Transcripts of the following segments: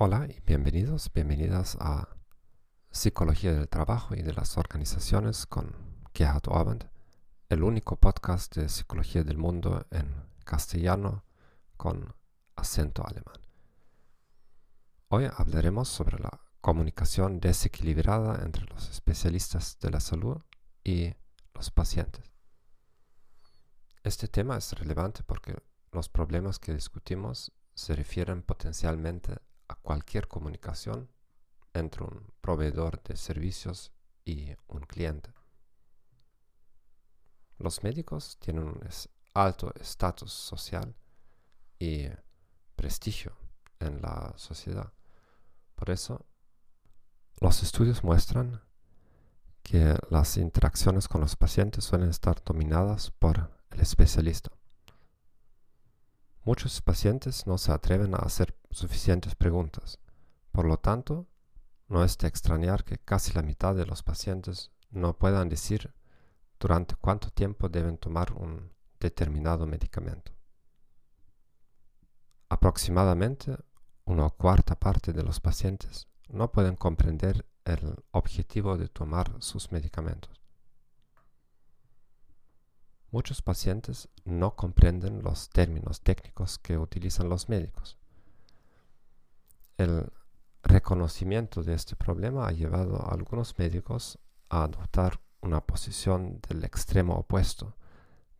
Hola y bienvenidos, bienvenidas a Psicología del Trabajo y de las Organizaciones con Gerhard Orband, el único podcast de psicología del mundo en castellano con acento alemán. Hoy hablaremos sobre la comunicación desequilibrada entre los especialistas de la salud y los pacientes. Este tema es relevante porque los problemas que discutimos se refieren potencialmente a cualquier comunicación entre un proveedor de servicios y un cliente. Los médicos tienen un alto estatus social y prestigio en la sociedad. Por eso, los estudios muestran que las interacciones con los pacientes suelen estar dominadas por el especialista. Muchos pacientes no se atreven a hacer suficientes preguntas. Por lo tanto, no es de extrañar que casi la mitad de los pacientes no puedan decir durante cuánto tiempo deben tomar un determinado medicamento. Aproximadamente una cuarta parte de los pacientes no pueden comprender el objetivo de tomar sus medicamentos. Muchos pacientes no comprenden los términos técnicos que utilizan los médicos. El reconocimiento de este problema ha llevado a algunos médicos a adoptar una posición del extremo opuesto.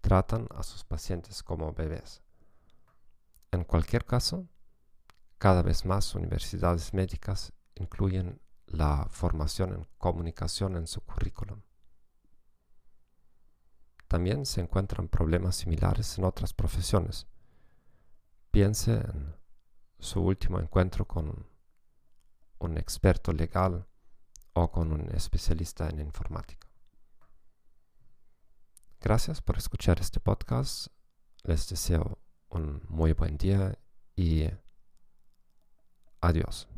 Tratan a sus pacientes como bebés. En cualquier caso, cada vez más universidades médicas incluyen la formación en comunicación en su currículum. También se encuentran problemas similares en otras profesiones. Piense en su último encuentro con un experto legal o con un especialista en informática. Gracias por escuchar este podcast. Les deseo un muy buen día y adiós.